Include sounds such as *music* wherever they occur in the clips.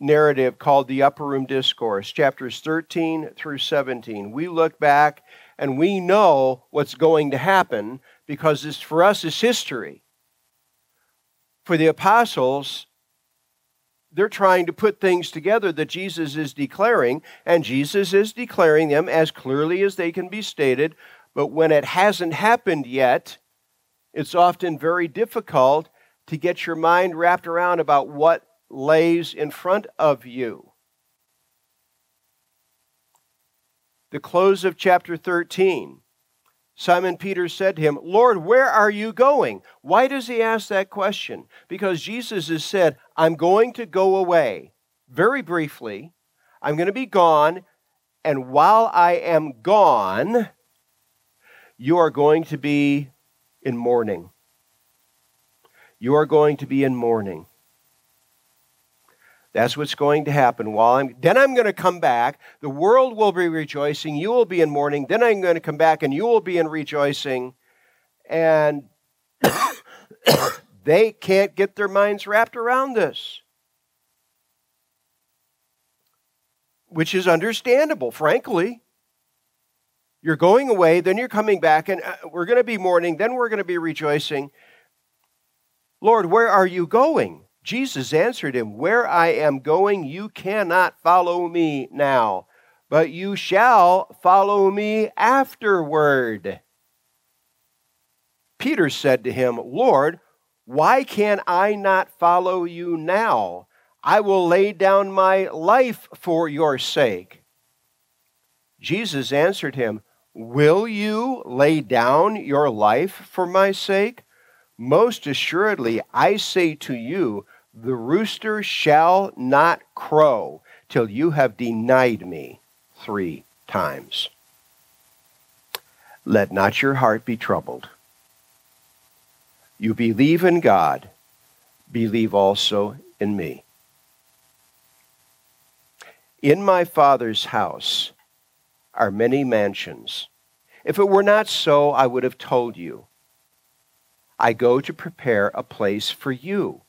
narrative called the Upper Room Discourse, chapters 13 through 17. We look back and we know what's going to happen because this, for us it's history. For the apostles, they're trying to put things together that Jesus is declaring, and Jesus is declaring them as clearly as they can be stated. But when it hasn't happened yet, it's often very difficult to get your mind wrapped around about what lays in front of you. The close of chapter 13. Simon Peter said to him, Lord, where are you going? Why does he ask that question? Because Jesus has said, I'm going to go away. Very briefly, I'm going to be gone, and while I am gone, you are going to be in mourning. You are going to be in mourning. That's what's going to happen while I'm then I'm going to come back. The world will be rejoicing, you will be in mourning. Then I'm going to come back and you will be in rejoicing. And *coughs* they can't get their minds wrapped around this. Which is understandable, frankly. You're going away, then you're coming back, and uh, we're going to be mourning, then we're going to be rejoicing. Lord, where are you going? Jesus answered him, Where I am going, you cannot follow me now, but you shall follow me afterward. Peter said to him, Lord, why can I not follow you now? I will lay down my life for your sake. Jesus answered him, Will you lay down your life for my sake? Most assuredly, I say to you, the rooster shall not crow till you have denied me three times. Let not your heart be troubled. You believe in God, believe also in me. In my Father's house are many mansions. If it were not so, I would have told you. I go to prepare a place for you.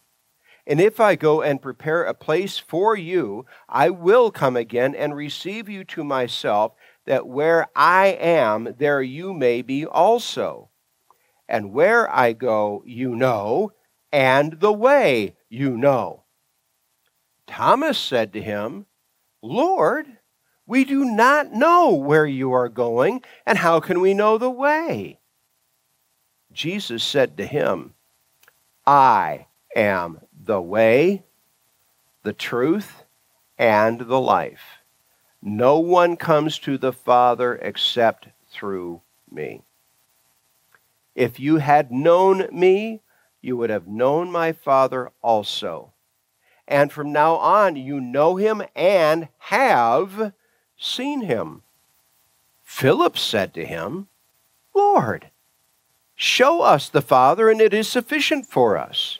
And if I go and prepare a place for you, I will come again and receive you to myself, that where I am, there you may be also. And where I go, you know, and the way you know. Thomas said to him, Lord, we do not know where you are going, and how can we know the way? Jesus said to him, I am the way, the truth, and the life. No one comes to the Father except through me. If you had known me, you would have known my Father also. And from now on, you know him and have seen him. Philip said to him, Lord, show us the Father, and it is sufficient for us.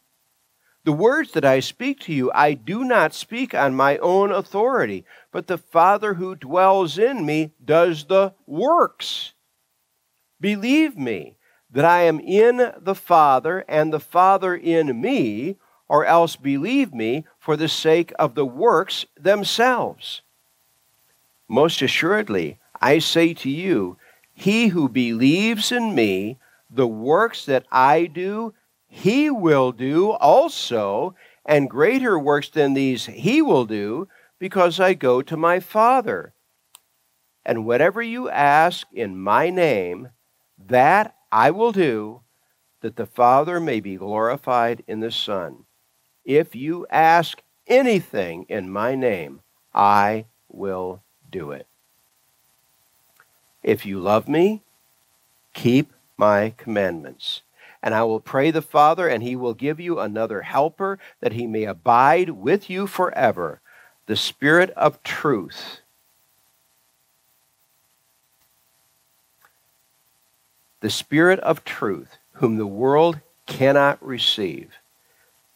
The words that I speak to you, I do not speak on my own authority, but the Father who dwells in me does the works. Believe me that I am in the Father and the Father in me, or else believe me for the sake of the works themselves. Most assuredly, I say to you, he who believes in me, the works that I do, he will do also, and greater works than these he will do, because I go to my Father. And whatever you ask in my name, that I will do, that the Father may be glorified in the Son. If you ask anything in my name, I will do it. If you love me, keep my commandments. And I will pray the Father, and he will give you another helper, that he may abide with you forever, the Spirit of truth. the Spirit of truth, whom the world cannot receive,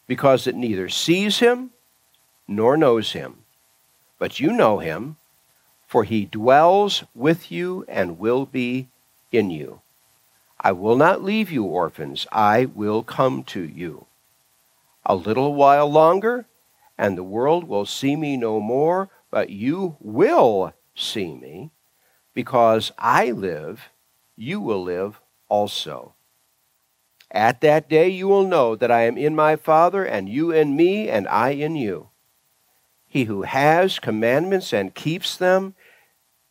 because it neither sees him nor knows him. But you know him, for he dwells with you and will be in you. I will not leave you orphans, I will come to you. A little while longer, and the world will see me no more, but you will see me. Because I live, you will live also. At that day you will know that I am in my Father, and you in me, and I in you. He who has commandments and keeps them,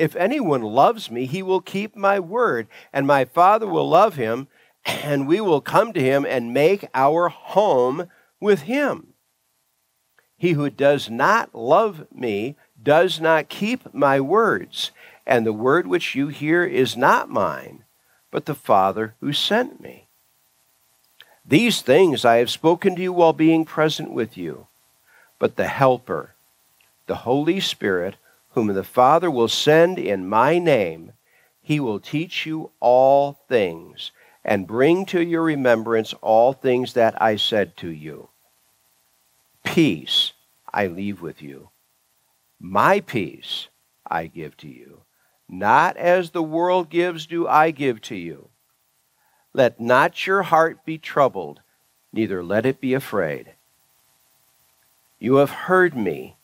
If anyone loves me, he will keep my word, and my Father will love him, and we will come to him and make our home with him. He who does not love me does not keep my words, and the word which you hear is not mine, but the Father who sent me. These things I have spoken to you while being present with you. But the Helper, the Holy Spirit, whom the Father will send in my name, he will teach you all things and bring to your remembrance all things that I said to you. Peace I leave with you. My peace I give to you. Not as the world gives, do I give to you. Let not your heart be troubled, neither let it be afraid. You have heard me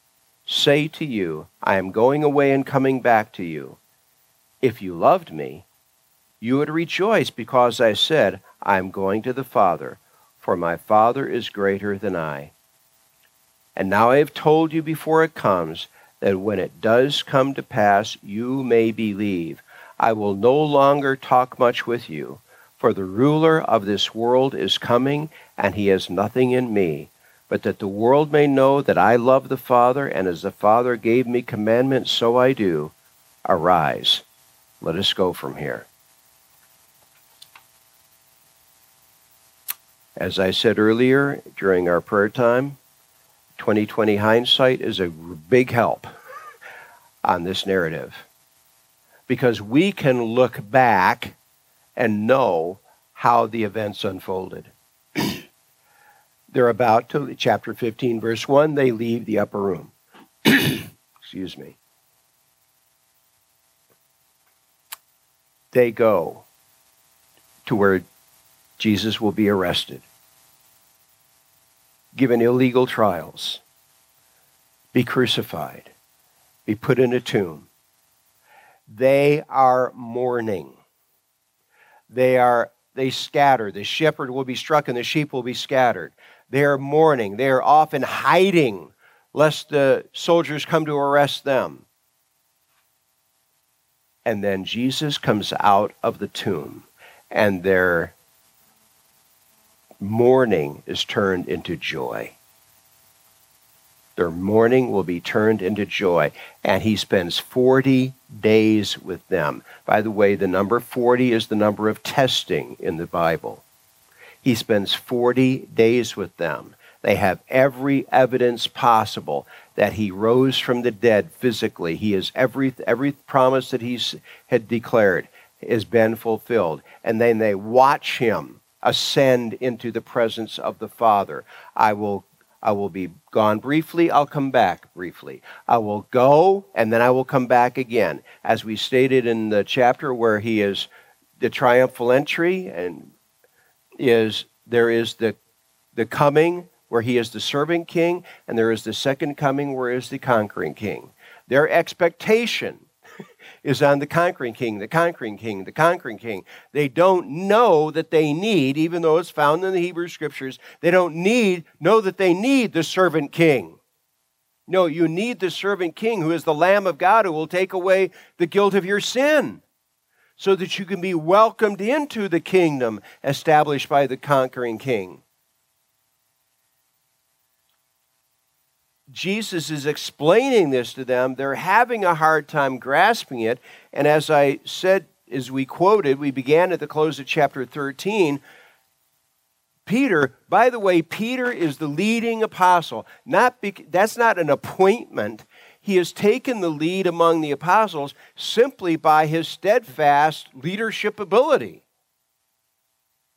say to you, I am going away and coming back to you. If you loved me, you would rejoice because I said, I am going to the Father, for my Father is greater than I. And now I have told you before it comes, that when it does come to pass, you may believe. I will no longer talk much with you, for the ruler of this world is coming, and he has nothing in me. But that the world may know that I love the Father, and as the Father gave me commandments, so I do. Arise. Let us go from here. As I said earlier during our prayer time, 2020 hindsight is a big help *laughs* on this narrative because we can look back and know how the events unfolded. They're about to, chapter 15, verse 1, they leave the upper room. *clears throat* Excuse me. They go to where Jesus will be arrested given illegal trials, be crucified, be put in a tomb. They are mourning. They are they scatter. The shepherd will be struck and the sheep will be scattered. They are mourning. They are often hiding lest the soldiers come to arrest them. And then Jesus comes out of the tomb and they're mourning is turned into joy. Their mourning will be turned into joy. And he spends 40 days with them. By the way, the number 40 is the number of testing in the Bible. He spends 40 days with them. They have every evidence possible that he rose from the dead physically. He is every every promise that he had declared has been fulfilled. And then they watch him ascend into the presence of the Father. I will I will be gone briefly, I'll come back briefly. I will go and then I will come back again. As we stated in the chapter where he is the triumphal entry and is there is the the coming where he is the serving king and there is the second coming where he is the conquering king. Their expectation *laughs* is on the conquering king, the conquering king, the conquering king. They don't know that they need, even though it's found in the Hebrew scriptures, they don't need, know that they need the servant king. No, you need the servant king who is the Lamb of God who will take away the guilt of your sin. So that you can be welcomed into the kingdom established by the conquering king. Jesus is explaining this to them. They're having a hard time grasping it. And as I said, as we quoted, we began at the close of chapter 13. Peter, by the way, Peter is the leading apostle. Not bec- that's not an appointment. He has taken the lead among the apostles simply by his steadfast leadership ability.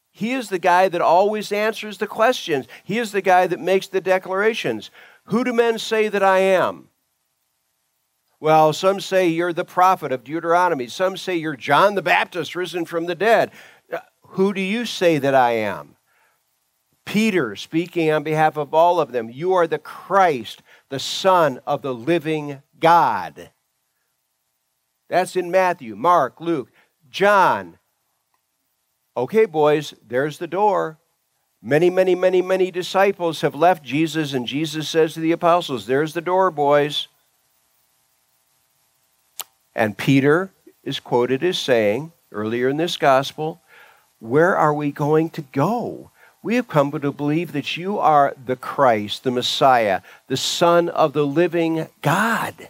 He is the guy that always answers the questions. He is the guy that makes the declarations. Who do men say that I am? Well, some say you're the prophet of Deuteronomy. Some say you're John the Baptist risen from the dead. Uh, who do you say that I am? Peter, speaking on behalf of all of them, you are the Christ, the Son of the living God. That's in Matthew, Mark, Luke, John. Okay, boys, there's the door. Many, many, many, many disciples have left Jesus, and Jesus says to the apostles, There's the door, boys. And Peter is quoted as saying earlier in this gospel, Where are we going to go? We have come to believe that you are the Christ, the Messiah, the Son of the living God.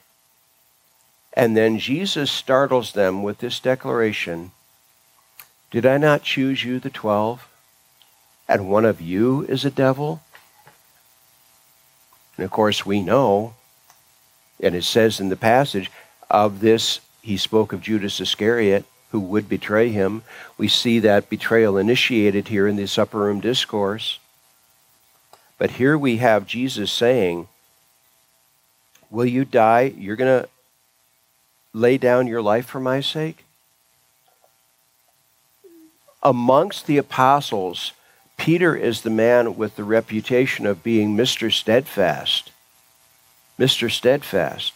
And then Jesus startles them with this declaration Did I not choose you, the twelve? and one of you is a devil? And of course, we know, and it says in the passage, of this, he spoke of Judas Iscariot, who would betray him. We see that betrayal initiated here in this upper room discourse. But here we have Jesus saying, Will you die? You're going to lay down your life for my sake? Amongst the apostles, Peter is the man with the reputation of being Mr. Steadfast. Mr. Steadfast.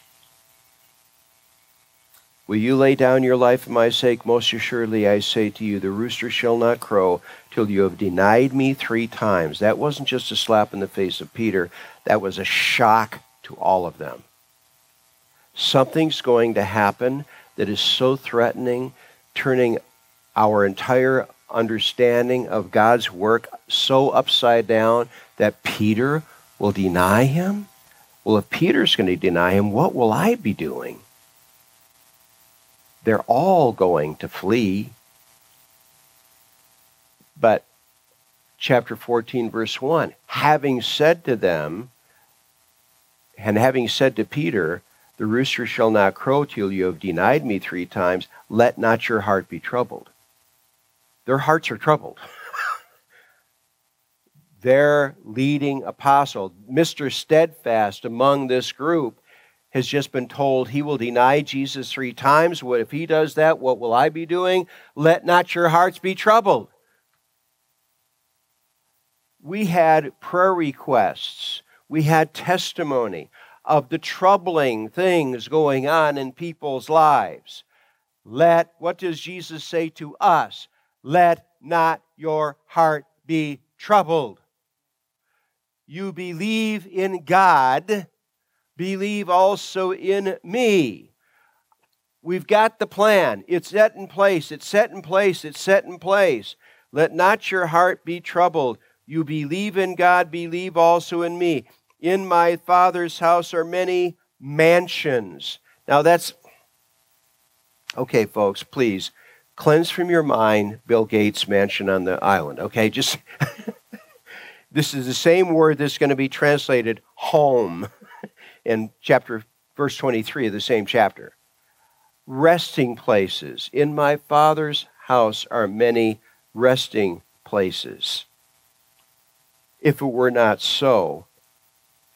Will you lay down your life for my sake? Most assuredly, I say to you, the rooster shall not crow till you have denied me three times. That wasn't just a slap in the face of Peter, that was a shock to all of them. Something's going to happen that is so threatening, turning our entire understanding of God's work so upside down that Peter will deny him? Well, if Peter's going to deny him, what will I be doing? They're all going to flee. But chapter 14, verse 1 having said to them, and having said to Peter, The rooster shall not crow till you have denied me three times, let not your heart be troubled their hearts are troubled. *laughs* their leading apostle, Mr. Steadfast among this group, has just been told he will deny Jesus three times. What if he does that? What will I be doing? Let not your hearts be troubled. We had prayer requests. We had testimony of the troubling things going on in people's lives. Let, what does Jesus say to us? Let not your heart be troubled. You believe in God, believe also in me. We've got the plan. It's set in place. It's set in place. It's set in place. Let not your heart be troubled. You believe in God, believe also in me. In my Father's house are many mansions. Now that's okay, folks, please cleanse from your mind Bill Gates' mansion on the island. Okay, just *laughs* this is the same word that's going to be translated home *laughs* in chapter verse 23 of the same chapter. Resting places. In my Father's house are many resting places. If it were not so,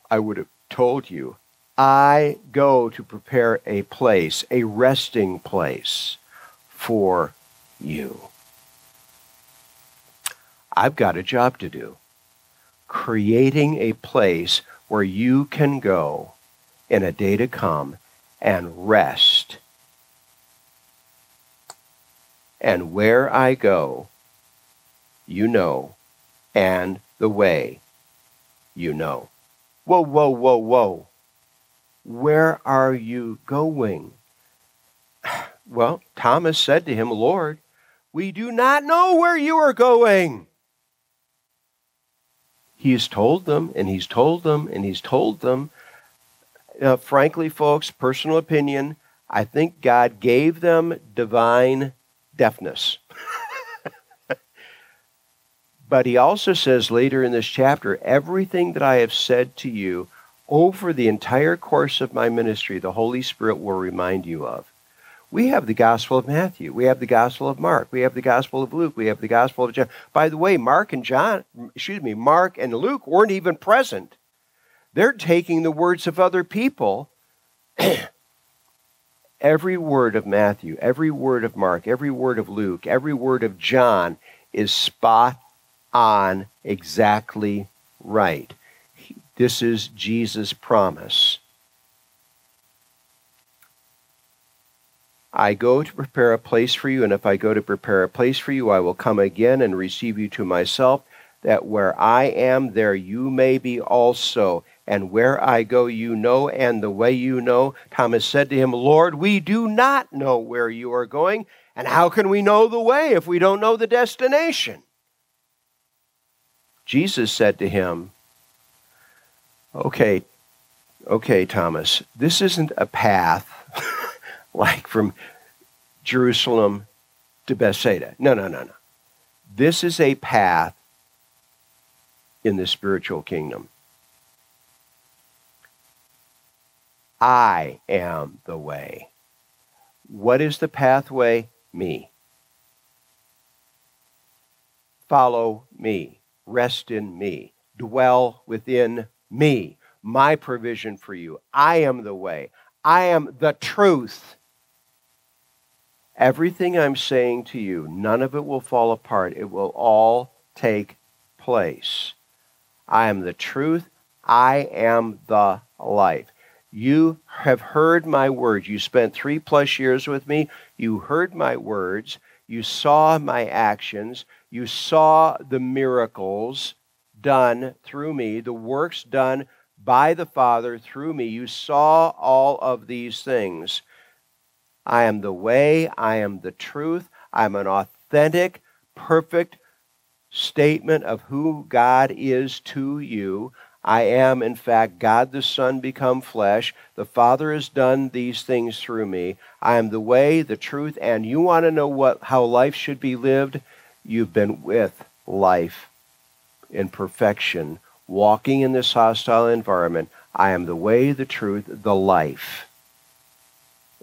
I would have told you, I go to prepare a place, a resting place for you. I've got a job to do creating a place where you can go in a day to come and rest. And where I go, you know, and the way, you know. Whoa, whoa, whoa, whoa. Where are you going? *sighs* Well, Thomas said to him, Lord, we do not know where you are going. He has told them, and he's told them, and he's told them. Uh, frankly, folks, personal opinion, I think God gave them divine deafness. *laughs* but he also says later in this chapter everything that I have said to you over the entire course of my ministry, the Holy Spirit will remind you of. We have the Gospel of Matthew. We have the Gospel of Mark. We have the Gospel of Luke. We have the Gospel of John. By the way, Mark and John, excuse me, Mark and Luke weren't even present. They're taking the words of other people. *clears throat* every word of Matthew, every word of Mark, every word of Luke, every word of John is spot on, exactly right. This is Jesus' promise. I go to prepare a place for you, and if I go to prepare a place for you, I will come again and receive you to myself, that where I am, there you may be also. And where I go, you know, and the way you know. Thomas said to him, Lord, we do not know where you are going, and how can we know the way if we don't know the destination? Jesus said to him, Okay, okay, Thomas, this isn't a path *laughs* like from Jerusalem to Bethsaida. No, no, no, no. This is a path in the spiritual kingdom. I am the way. What is the pathway? Me. Follow me. Rest in me. Dwell within me. My provision for you. I am the way. I am the truth. Everything I'm saying to you, none of it will fall apart. It will all take place. I am the truth. I am the life. You have heard my words. You spent three plus years with me. You heard my words. You saw my actions. You saw the miracles done through me, the works done by the Father through me. You saw all of these things. I am the way, I am the truth, I'm an authentic, perfect statement of who God is to you. I am, in fact, God the Son become flesh. The Father has done these things through me. I am the way, the truth, and you want to know what how life should be lived? You've been with life in perfection, walking in this hostile environment. I am the way, the truth, the life.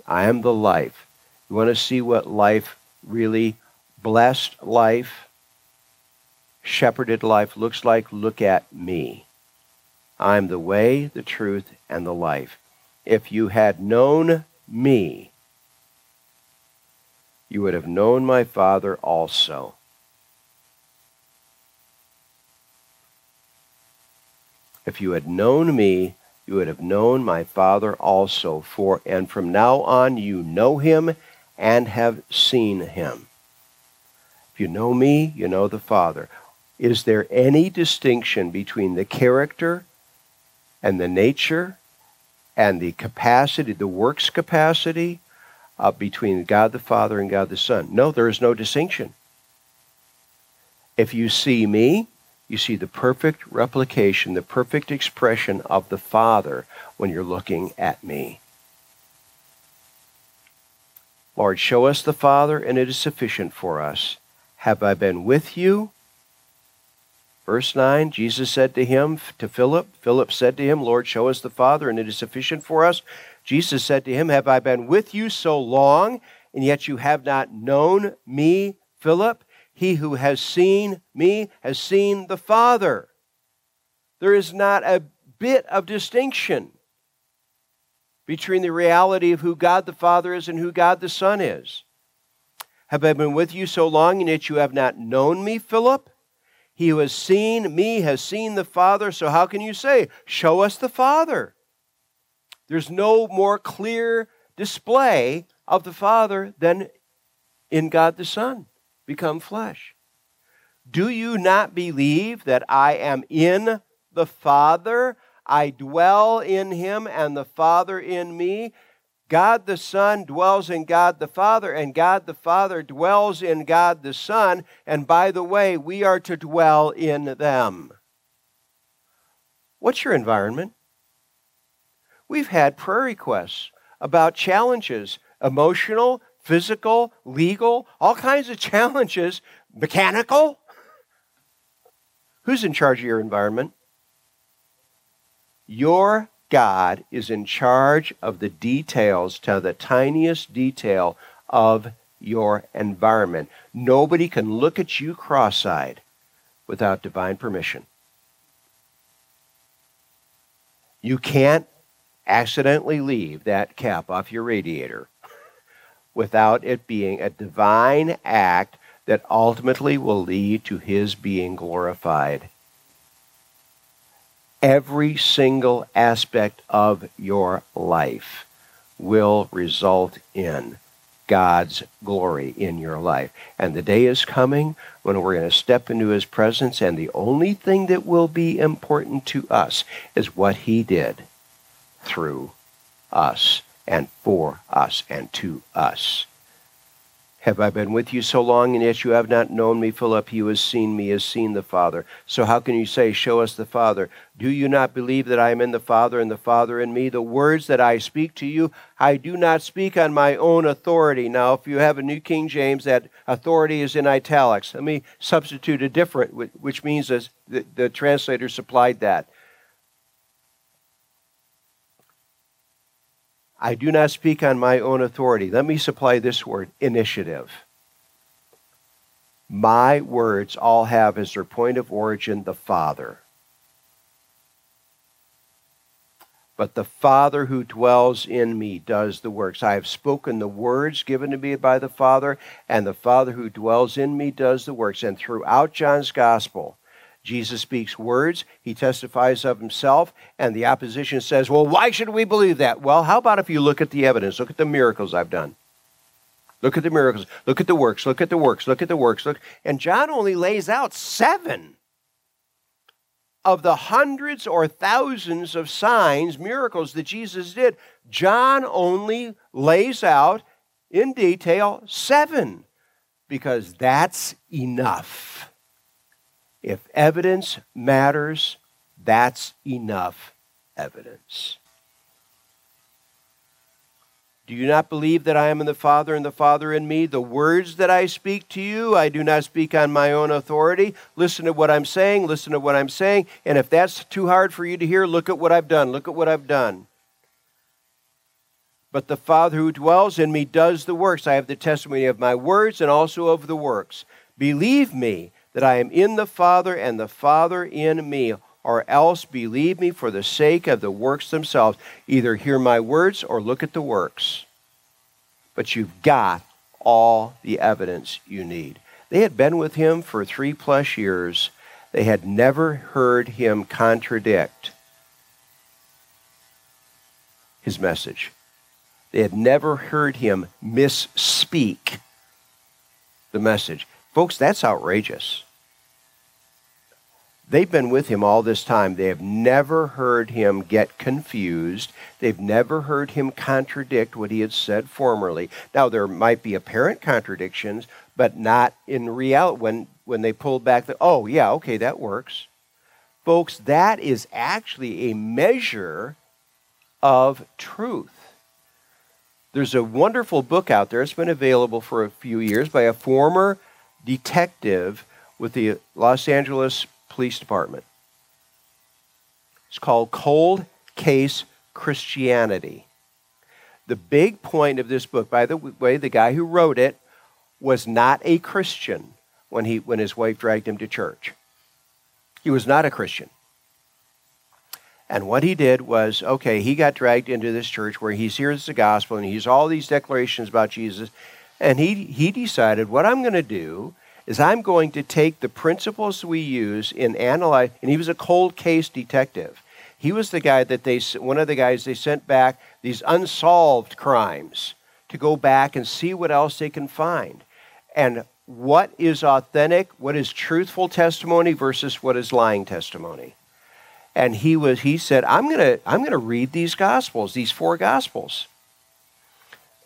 I am the life. You want to see what life really, blessed life, shepherded life looks like? Look at me. I'm the way, the truth, and the life. If you had known me, you would have known my Father also. If you had known me, you would have known my Father also. For and from now on you know him and have seen him. If you know me, you know the Father. Is there any distinction between the character and the nature and the capacity, the works capacity uh, between God the Father and God the Son? No, there is no distinction. If you see me, you see the perfect replication, the perfect expression of the Father when you're looking at me. Lord, show us the Father, and it is sufficient for us. Have I been with you? Verse 9 Jesus said to him, to Philip, Philip said to him, Lord, show us the Father, and it is sufficient for us. Jesus said to him, Have I been with you so long, and yet you have not known me, Philip? He who has seen me has seen the Father. There is not a bit of distinction between the reality of who God the Father is and who God the Son is. Have I been with you so long, and yet you have not known me, Philip? He who has seen me has seen the Father, so how can you say, Show us the Father? There's no more clear display of the Father than in God the Son become flesh. Do you not believe that I am in the Father? I dwell in him and the Father in me. God the Son dwells in God the Father, and God the Father dwells in God the Son. And by the way, we are to dwell in them. What's your environment? We've had prayer requests about challenges emotional, physical, legal, all kinds of *laughs* challenges, mechanical. Who's in charge of your environment? Your God is in charge of the details to the tiniest detail of your environment. Nobody can look at you cross eyed without divine permission. You can't accidentally leave that cap off your radiator *laughs* without it being a divine act that ultimately will lead to his being glorified. Every single aspect of your life will result in God's glory in your life. And the day is coming when we're going to step into his presence, and the only thing that will be important to us is what he did through us and for us and to us. Have I been with you so long, and yet you have not known me, Philip? Who has seen me has seen the Father. So how can you say, Show us the Father? Do you not believe that I am in the Father, and the Father in me? The words that I speak to you, I do not speak on my own authority. Now, if you have a New King James, that authority is in italics. Let me substitute a different, which means the, the translator supplied that. I do not speak on my own authority. Let me supply this word initiative. My words all have as their point of origin the Father. But the Father who dwells in me does the works. I have spoken the words given to me by the Father, and the Father who dwells in me does the works. And throughout John's Gospel, Jesus speaks words, he testifies of himself, and the opposition says, Well, why should we believe that? Well, how about if you look at the evidence? Look at the miracles I've done. Look at the miracles. Look at the works. Look at the works. Look at the works. Look. And John only lays out seven of the hundreds or thousands of signs, miracles that Jesus did. John only lays out in detail seven because that's enough. If evidence matters, that's enough evidence. Do you not believe that I am in the Father and the Father in me? The words that I speak to you, I do not speak on my own authority. Listen to what I'm saying, listen to what I'm saying. And if that's too hard for you to hear, look at what I've done. Look at what I've done. But the Father who dwells in me does the works. I have the testimony of my words and also of the works. Believe me that I am in the Father and the Father in me, or else believe me for the sake of the works themselves. Either hear my words or look at the works. But you've got all the evidence you need. They had been with him for three plus years. They had never heard him contradict his message. They had never heard him misspeak the message. Folks, that's outrageous. They've been with him all this time. They have never heard him get confused. They've never heard him contradict what he had said formerly. Now, there might be apparent contradictions, but not in reality when, when they pulled back the, oh, yeah, okay, that works. Folks, that is actually a measure of truth. There's a wonderful book out there. It's been available for a few years by a former detective with the Los Angeles Police Department. It's called Cold Case Christianity. The big point of this book, by the way, the guy who wrote it was not a Christian when, he, when his wife dragged him to church. He was not a Christian. And what he did was, okay, he got dragged into this church where he hears the gospel and he hears all these declarations about Jesus. And he, he decided, what I'm going to do is I'm going to take the principles we use in analyze, and he was a cold case detective. He was the guy that they, one of the guys they sent back these unsolved crimes to go back and see what else they can find. And what is authentic, what is truthful testimony versus what is lying testimony. And he was he said, I'm gonna I'm gonna read these gospels, these four gospels.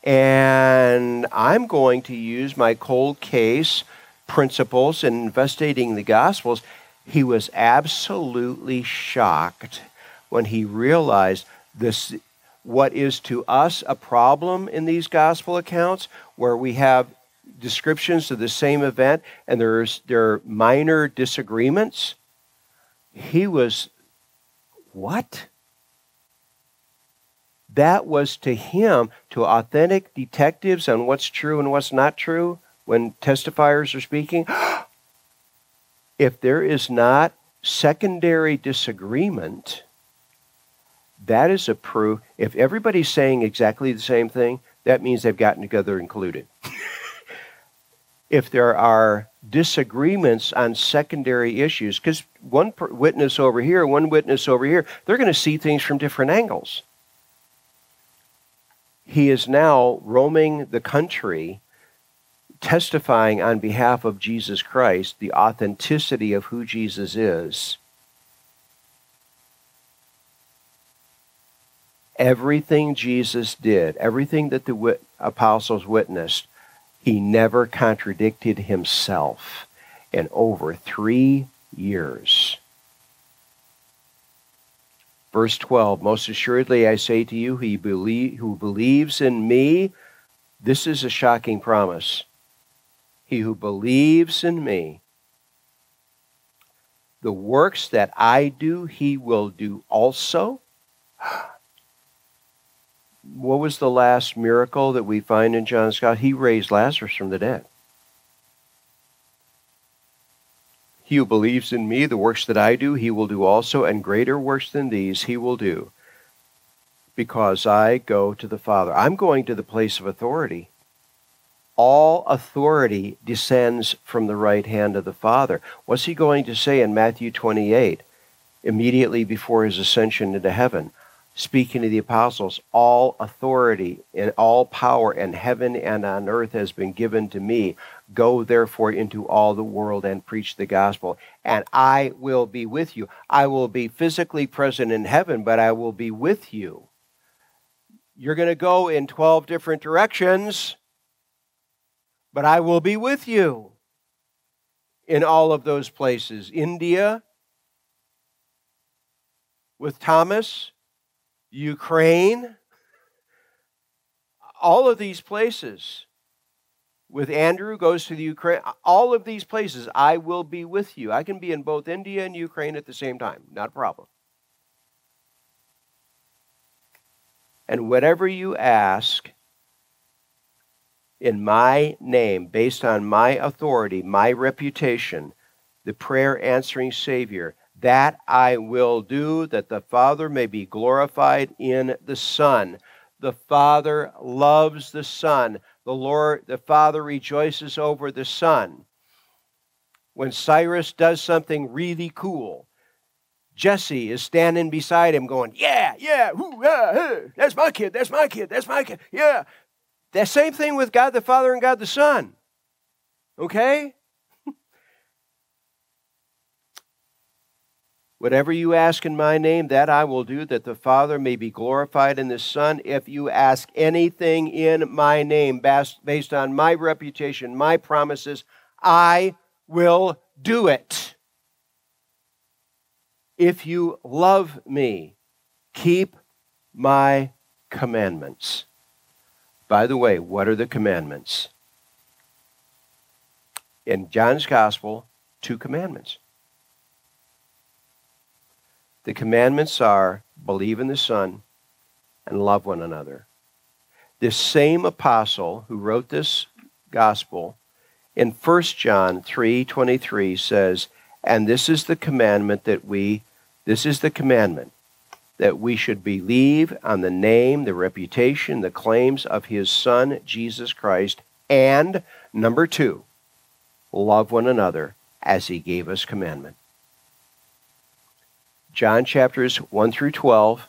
And I'm going to use my cold case principles in investigating the Gospels. He was absolutely shocked when he realized this what is to us a problem in these gospel accounts where we have descriptions of the same event and there's there are minor disagreements he was what that was to him to authentic detectives on what's true and what's not true when testifiers are speaking *gasps* if there is not secondary disagreement that is a proof. If everybody's saying exactly the same thing, that means they've gotten together and colluded. *laughs* if there are disagreements on secondary issues, because one witness over here, one witness over here, they're going to see things from different angles. He is now roaming the country testifying on behalf of Jesus Christ, the authenticity of who Jesus is everything Jesus did, everything that the wit- apostles witnessed, he never contradicted himself in over three years. Verse 12 Most assuredly I say to you, he believe, who believes in me, this is a shocking promise. He who believes in me, the works that I do, he will do also *gasps* what was the last miracle that we find in John's Gospel? He raised Lazarus from the dead. He who believes in me, the works that I do, he will do also, and greater works than these he will do, because I go to the Father. I'm going to the place of authority. All authority descends from the right hand of the Father. What's he going to say in Matthew 28, immediately before his ascension into heaven? speaking to the apostles, all authority and all power in heaven and on earth has been given to me. Go therefore into all the world and preach the gospel, and I will be with you. I will be physically present in heaven, but I will be with you. You're going to go in 12 different directions, but I will be with you in all of those places. India with Thomas, Ukraine, all of these places. With Andrew goes to the Ukraine, all of these places, I will be with you. I can be in both India and Ukraine at the same time, not a problem. And whatever you ask in my name, based on my authority, my reputation, the prayer answering Savior, that I will do, that the Father may be glorified in the Son. The Father loves the Son. The Lord, the Father rejoices over the Son. When Cyrus does something really cool, Jesse is standing beside him going, Yeah, yeah, whoo, yeah, that's my kid, that's my kid, that's my kid, yeah. The same thing with God the Father and God the Son. Okay? *laughs* Whatever you ask in my name, that I will do, that the Father may be glorified in the Son. If you ask anything in my name, based on my reputation, my promises, I will do it. If you love me, keep my commandments. By the way, what are the commandments? In John's Gospel, two commandments. The commandments are believe in the Son and love one another. This same apostle who wrote this gospel in 1 John 3:23 says, "And this is the commandment that we this is the commandment that we should believe on the name, the reputation, the claims of his son Jesus Christ, and number 2, love one another as he gave us commandment." John chapters 1 through 12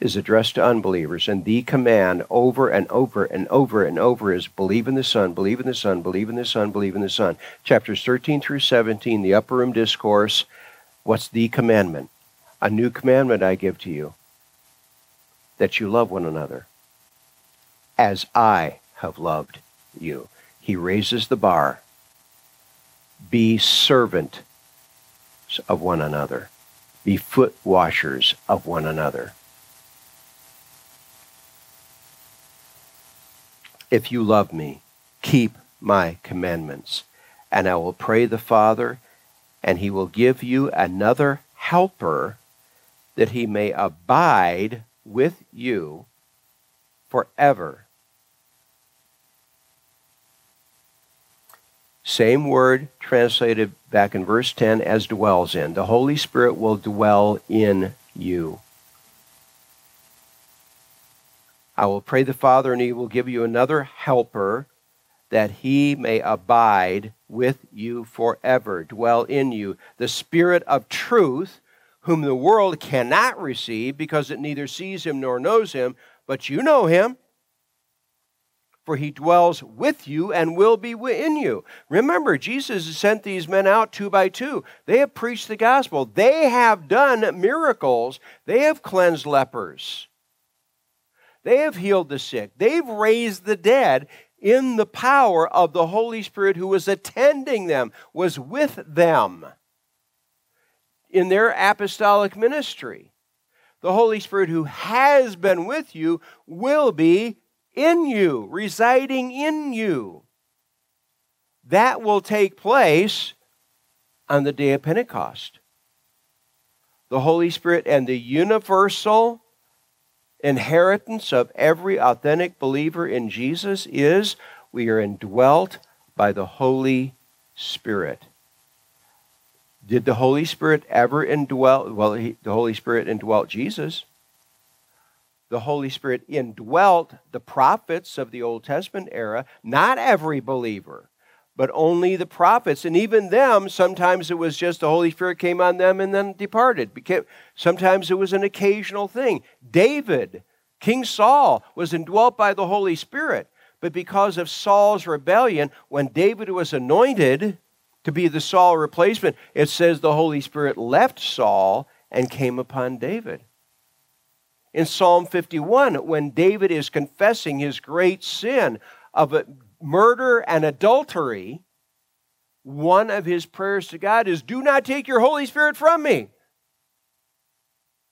is addressed to unbelievers, and the command over and over and over and over is believe in the Son, believe in the Son, believe in the Son, believe in the Son. Chapters 13 through 17, the upper room discourse, what's the commandment? A new commandment I give to you that you love one another as I have loved you. He raises the bar. Be servant of one another. Be foot washers of one another. If you love me, keep my commandments, and I will pray the Father, and he will give you another helper that he may abide with you forever. Same word translated back in verse 10 as dwells in. The Holy Spirit will dwell in you. I will pray the Father, and he will give you another helper that he may abide with you forever, dwell in you. The Spirit of truth, whom the world cannot receive because it neither sees him nor knows him, but you know him, for he dwells with you and will be in you. Remember, Jesus sent these men out two by two. They have preached the gospel, they have done miracles, they have cleansed lepers. They have healed the sick. They've raised the dead in the power of the Holy Spirit who was attending them, was with them in their apostolic ministry. The Holy Spirit who has been with you will be in you, residing in you. That will take place on the day of Pentecost. The Holy Spirit and the universal inheritance of every authentic believer in Jesus is we are indwelt by the Holy Spirit. Did the Holy Spirit ever indwell? Well, he, the Holy Spirit indwelt Jesus. The Holy Spirit indwelt the prophets of the Old Testament era, not every believer but only the prophets. And even them, sometimes it was just the Holy Spirit came on them and then departed. Sometimes it was an occasional thing. David, King Saul, was indwelt by the Holy Spirit. But because of Saul's rebellion, when David was anointed to be the Saul replacement, it says the Holy Spirit left Saul and came upon David. In Psalm 51, when David is confessing his great sin of murder and adultery, one of his prayers to God is, Do not take your Holy Spirit from me.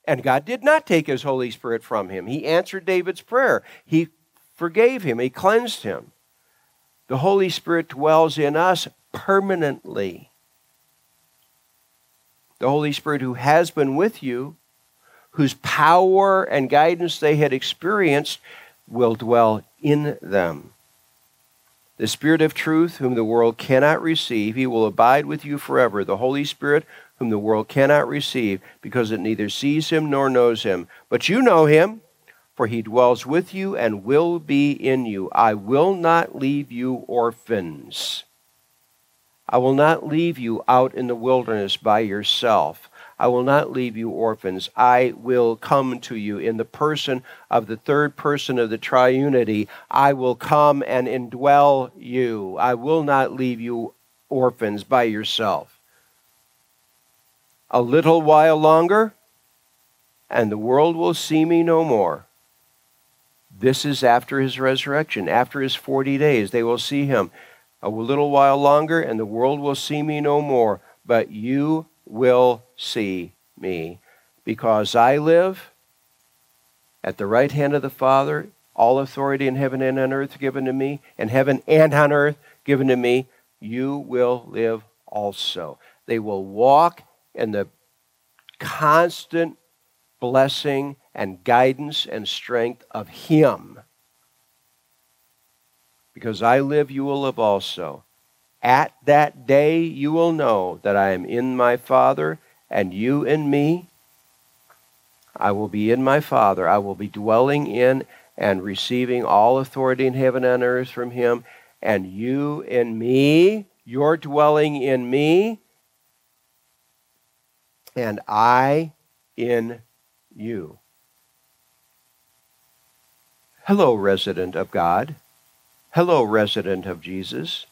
And God did not take his Holy Spirit from him. He answered David's prayer, he forgave him, he cleansed him. The Holy Spirit dwells in us permanently. The Holy Spirit who has been with you, whose power and guidance they had experienced, will dwell in them. The Spirit of truth, whom the world cannot receive, he will abide with you forever. The Holy Spirit, whom the world cannot receive, because it neither sees him nor knows him. But you know him, for he dwells with you and will be in you. I will not leave you orphans. I will not leave you out in the wilderness by yourself. I will not leave you orphans. I will come to you in the person of the third person of the triunity. I will come and indwell you. I will not leave you orphans by yourself. A little while longer, and the world will see me no more. This is after his resurrection, after his 40 days. They will see him a little while longer, and the world will see me no more. But you will see me, because I live at the right hand of the Father, all authority in heaven and on earth given to me, and heaven and on earth given to me, you will live also. They will walk in the constant blessing and guidance and strength of Him. Because I live, you will live also. At that day you will know that I am in my Father, and you in me. I will be in my Father. I will be dwelling in and receiving all authority in heaven and earth from him. And you in me, you're dwelling in me, and I in you. Hello, resident of God. Hello, resident of Jesus.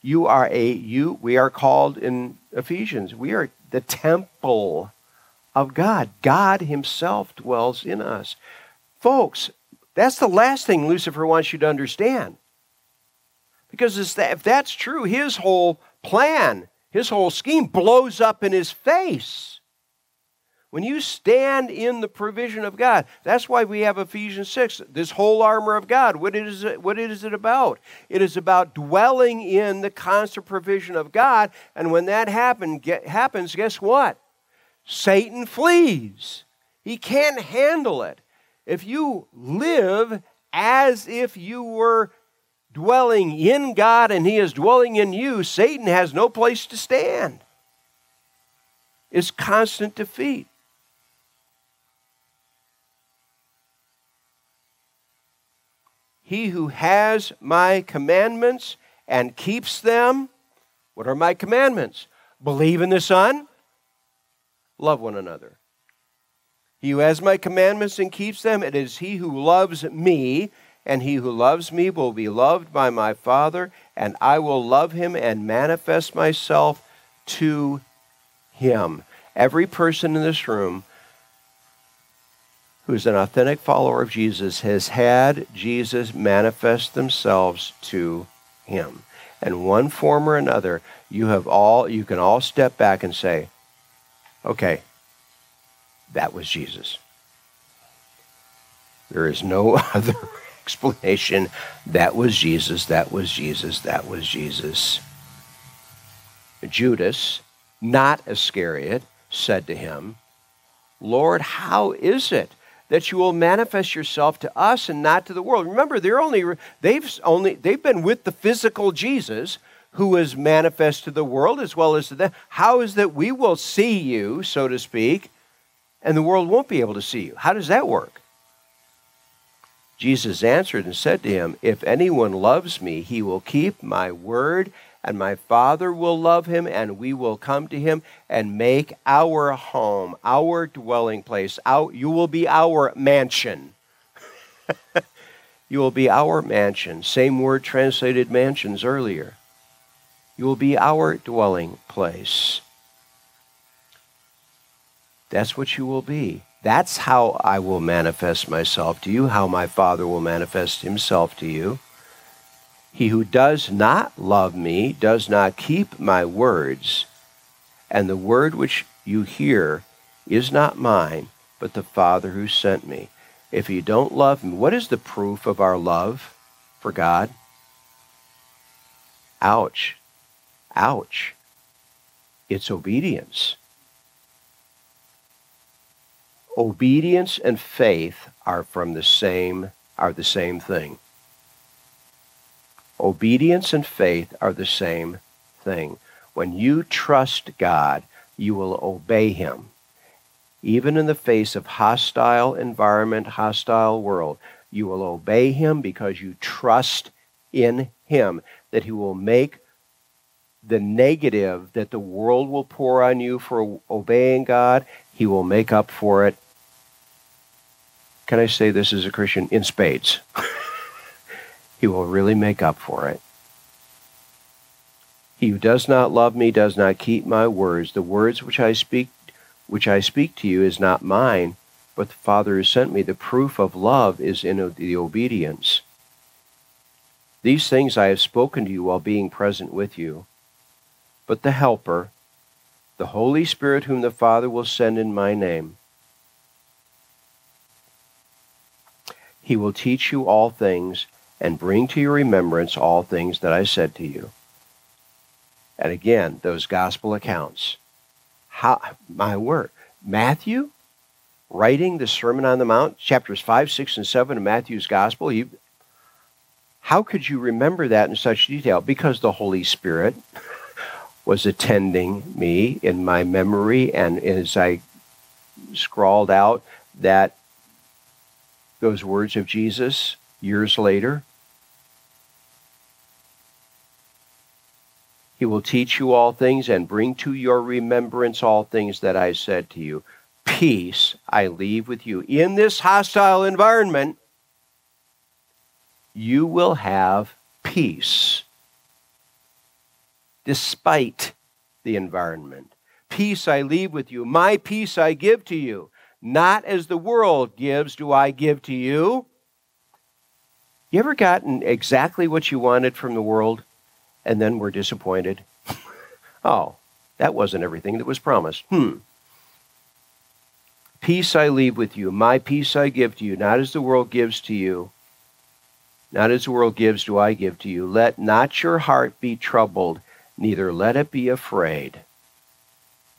You are a you we are called in Ephesians. We are the temple of God. God himself dwells in us. Folks, That's the last thing Lucifer wants you to understand. Because if that's true, his whole plan, his whole scheme blows up in his face. When you stand in the provision of God, that's why we have Ephesians 6, this whole armor of God. What is it, what is it about? It is about dwelling in the constant provision of God. And when that happen, get, happens, guess what? Satan flees. He can't handle it. If you live as if you were dwelling in God and He is dwelling in you, Satan has no place to stand. It's constant defeat. He who has my commandments and keeps them, what are my commandments? Believe in the Son, love one another. He who has my commandments and keeps them, it is he who loves me, and he who loves me will be loved by my Father, and I will love him and manifest myself to him. Every person in this room who's an authentic follower of Jesus has had Jesus manifest themselves to him. And one form or another, you have all you can all step back and say, okay, that was Jesus. There is no *laughs* other explanation. That was Jesus, that was Jesus, that was Jesus. Judas, not Iscariot, said to him, Lord, how is it that you will manifest yourself to us and not to the world. Remember, they're only they've only they've been with the physical Jesus who is manifest to the world as well as to them. How is that we will see you, so to speak, and the world won't be able to see you? How does that work? Jesus answered and said to him, If anyone loves me, he will keep my word, and my Father will love him, and we will come to him and make our home, our dwelling place. Our, you will be our mansion. *laughs* you will be our mansion. Same word translated mansions earlier. You will be our dwelling place. That's what you will be. That's how I will manifest myself to you, how my Father will manifest himself to you. He who does not love me does not keep my words, and the word which you hear is not mine, but the Father who sent me. If you don't love me, what is the proof of our love for God? Ouch. Ouch. It's obedience. Obedience and faith are from the same are the same thing. Obedience and faith are the same thing. When you trust God, you will obey Him. Even in the face of hostile environment, hostile world, you will obey Him because you trust in Him that He will make the negative that the world will pour on you for obeying God, He will make up for it. Can I say this as a Christian? In spades. *laughs* he will really make up for it. He who does not love me does not keep my words. The words which I speak which I speak to you is not mine, but the Father who sent me. The proof of love is in the obedience. These things I have spoken to you while being present with you. But the Helper, the Holy Spirit whom the Father will send in my name, he will teach you all things and bring to your remembrance all things that I said to you. And again, those gospel accounts. How, my word, Matthew writing the Sermon on the Mount, chapters 5, 6, and 7 of Matthew's gospel, he, how could you remember that in such detail? Because the Holy Spirit *laughs* was attending me in my memory, and as I scrawled out that those words of Jesus years later. He will teach you all things and bring to your remembrance all things that I said to you. Peace I leave with you. In this hostile environment, you will have peace despite the environment. Peace I leave with you. My peace I give to you. Not as the world gives, do I give to you. You ever gotten exactly what you wanted from the world and then we're disappointed? *laughs* oh, that wasn't everything that was promised. Hmm. Peace I leave with you, my peace I give to you, not as the world gives to you. Not as the world gives do I give to you. Let not your heart be troubled, neither let it be afraid.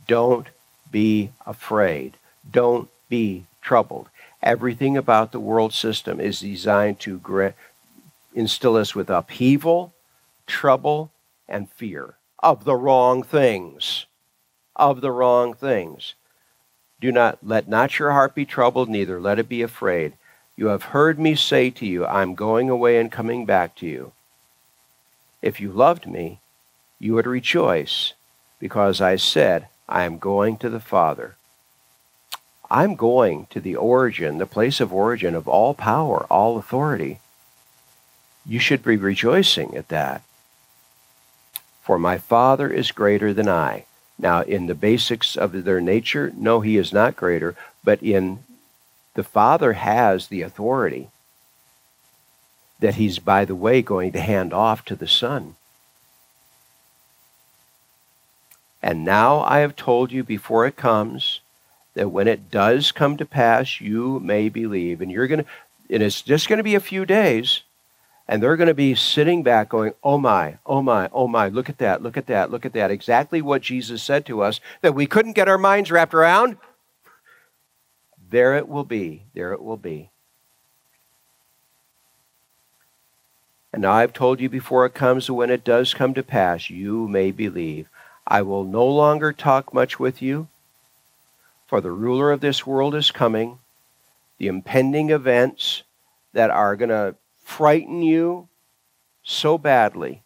Don't be afraid. Don't be troubled. Everything about the world system is designed to instill us with upheaval, trouble, and fear of the wrong things. Of the wrong things. Do not let not your heart be troubled, neither let it be afraid. You have heard me say to you, I'm going away and coming back to you. If you loved me, you would rejoice, because I said, I am going to the Father. I'm going to the origin, the place of origin of all power, all authority. You should be rejoicing at that. For my Father is greater than I. Now, in the basics of their nature, no, he is not greater, but in the Father has the authority that he's, by the way, going to hand off to the Son. And now I have told you before it comes that when it does come to pass, you may believe. And you're going to, and it's just going to be a few days, and they're going to be sitting back going, oh my, oh my, oh my, look at that, look at that, look at that. Exactly what Jesus said to us that we couldn't get our minds wrapped around. There it will be. There it will be. And now I've told you before it comes, when it does come to pass, you may believe. I will no longer talk much with you, for the ruler of this world is coming. The impending events that are going to frighten you so badly.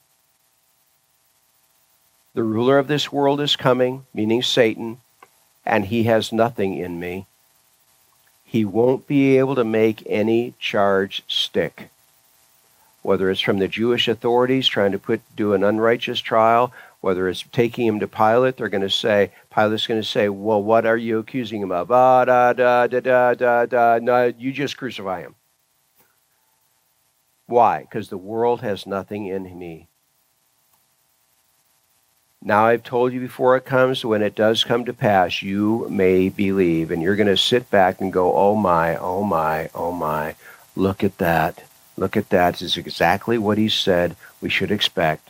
The ruler of this world is coming, meaning Satan, and he has nothing in me he won't be able to make any charge stick. Whether it's from the Jewish authorities trying to put do an unrighteous trial, whether it's taking him to Pilate, they're going to say, Pilate's going to say, Well, what are you accusing him of? Ah, da, da, da, da, da, da. No, you just crucify him. Why? Because the world has nothing in me. Now I've told you before it comes, when it does come to pass, you may believe. And you're going to sit back and go, oh my, oh my, oh my, look at that. Look at that. This is exactly what he said we should expect.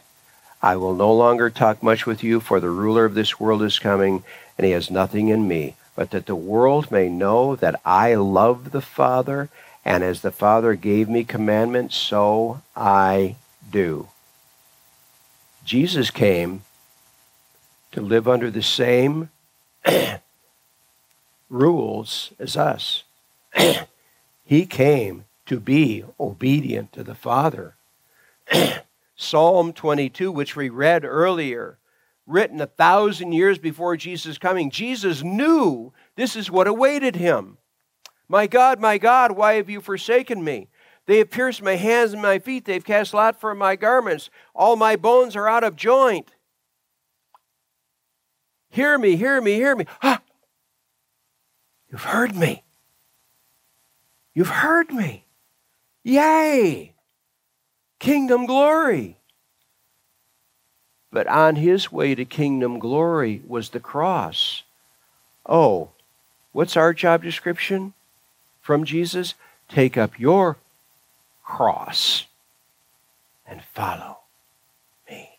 I will no longer talk much with you, for the ruler of this world is coming, and he has nothing in me, but that the world may know that I love the Father, and as the Father gave me commandments, so I do. Jesus came to live under the same *clears throat* rules as us. *clears throat* he came to be obedient to the Father. *clears throat* Psalm 22, which we read earlier, written a thousand years before Jesus' coming, Jesus knew this is what awaited him. My God, my God, why have you forsaken me? They have pierced my hands and my feet. They've cast lot for my garments. All my bones are out of joint. Hear me, hear me, hear me. Ah, you've heard me. You've heard me. Yay! Kingdom glory. But on his way to kingdom glory was the cross. Oh, what's our job description from Jesus? Take up your cross and follow me.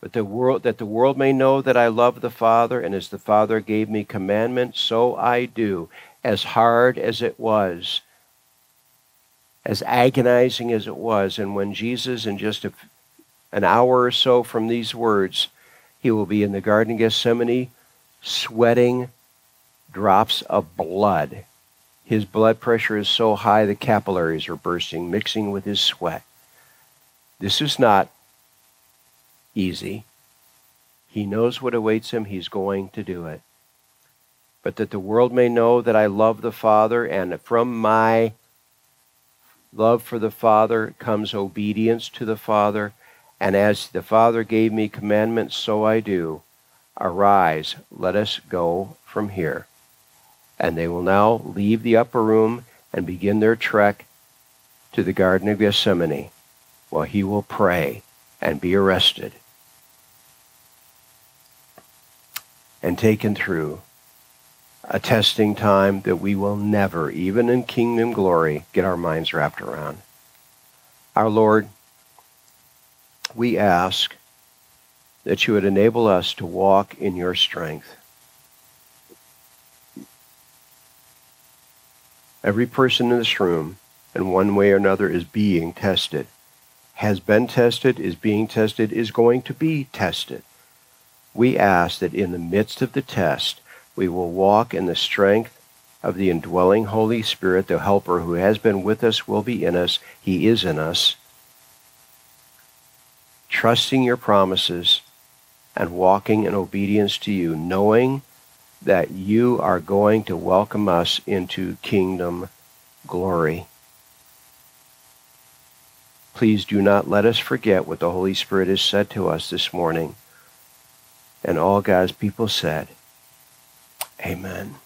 but the world that the world may know that I love the Father, and as the Father gave me commandment, so I do. As hard as it was, as agonizing as it was, and when Jesus, in just a, an hour or so from these words, he will be in the Garden of Gethsemane, sweating drops of blood. His blood pressure is so high the capillaries are bursting, mixing with his sweat. This is not easy. He knows what awaits him. He's going to do it. But that the world may know that I love the Father, and from my love for the Father comes obedience to the Father. And as the Father gave me commandments, so I do. Arise, let us go from here. And they will now leave the upper room and begin their trek to the Garden of Gethsemane while he will pray and be arrested and taken through a testing time that we will never, even in kingdom glory, get our minds wrapped around. Our Lord, we ask that you would enable us to walk in your strength. Every person in this room, in one way or another, is being tested, has been tested, is being tested, is going to be tested. We ask that in the midst of the test, we will walk in the strength of the indwelling Holy Spirit, the Helper who has been with us, will be in us, He is in us. Trusting your promises and walking in obedience to you, knowing that you are going to welcome us into kingdom glory. Please do not let us forget what the Holy Spirit has said to us this morning. And all God's people said, Amen.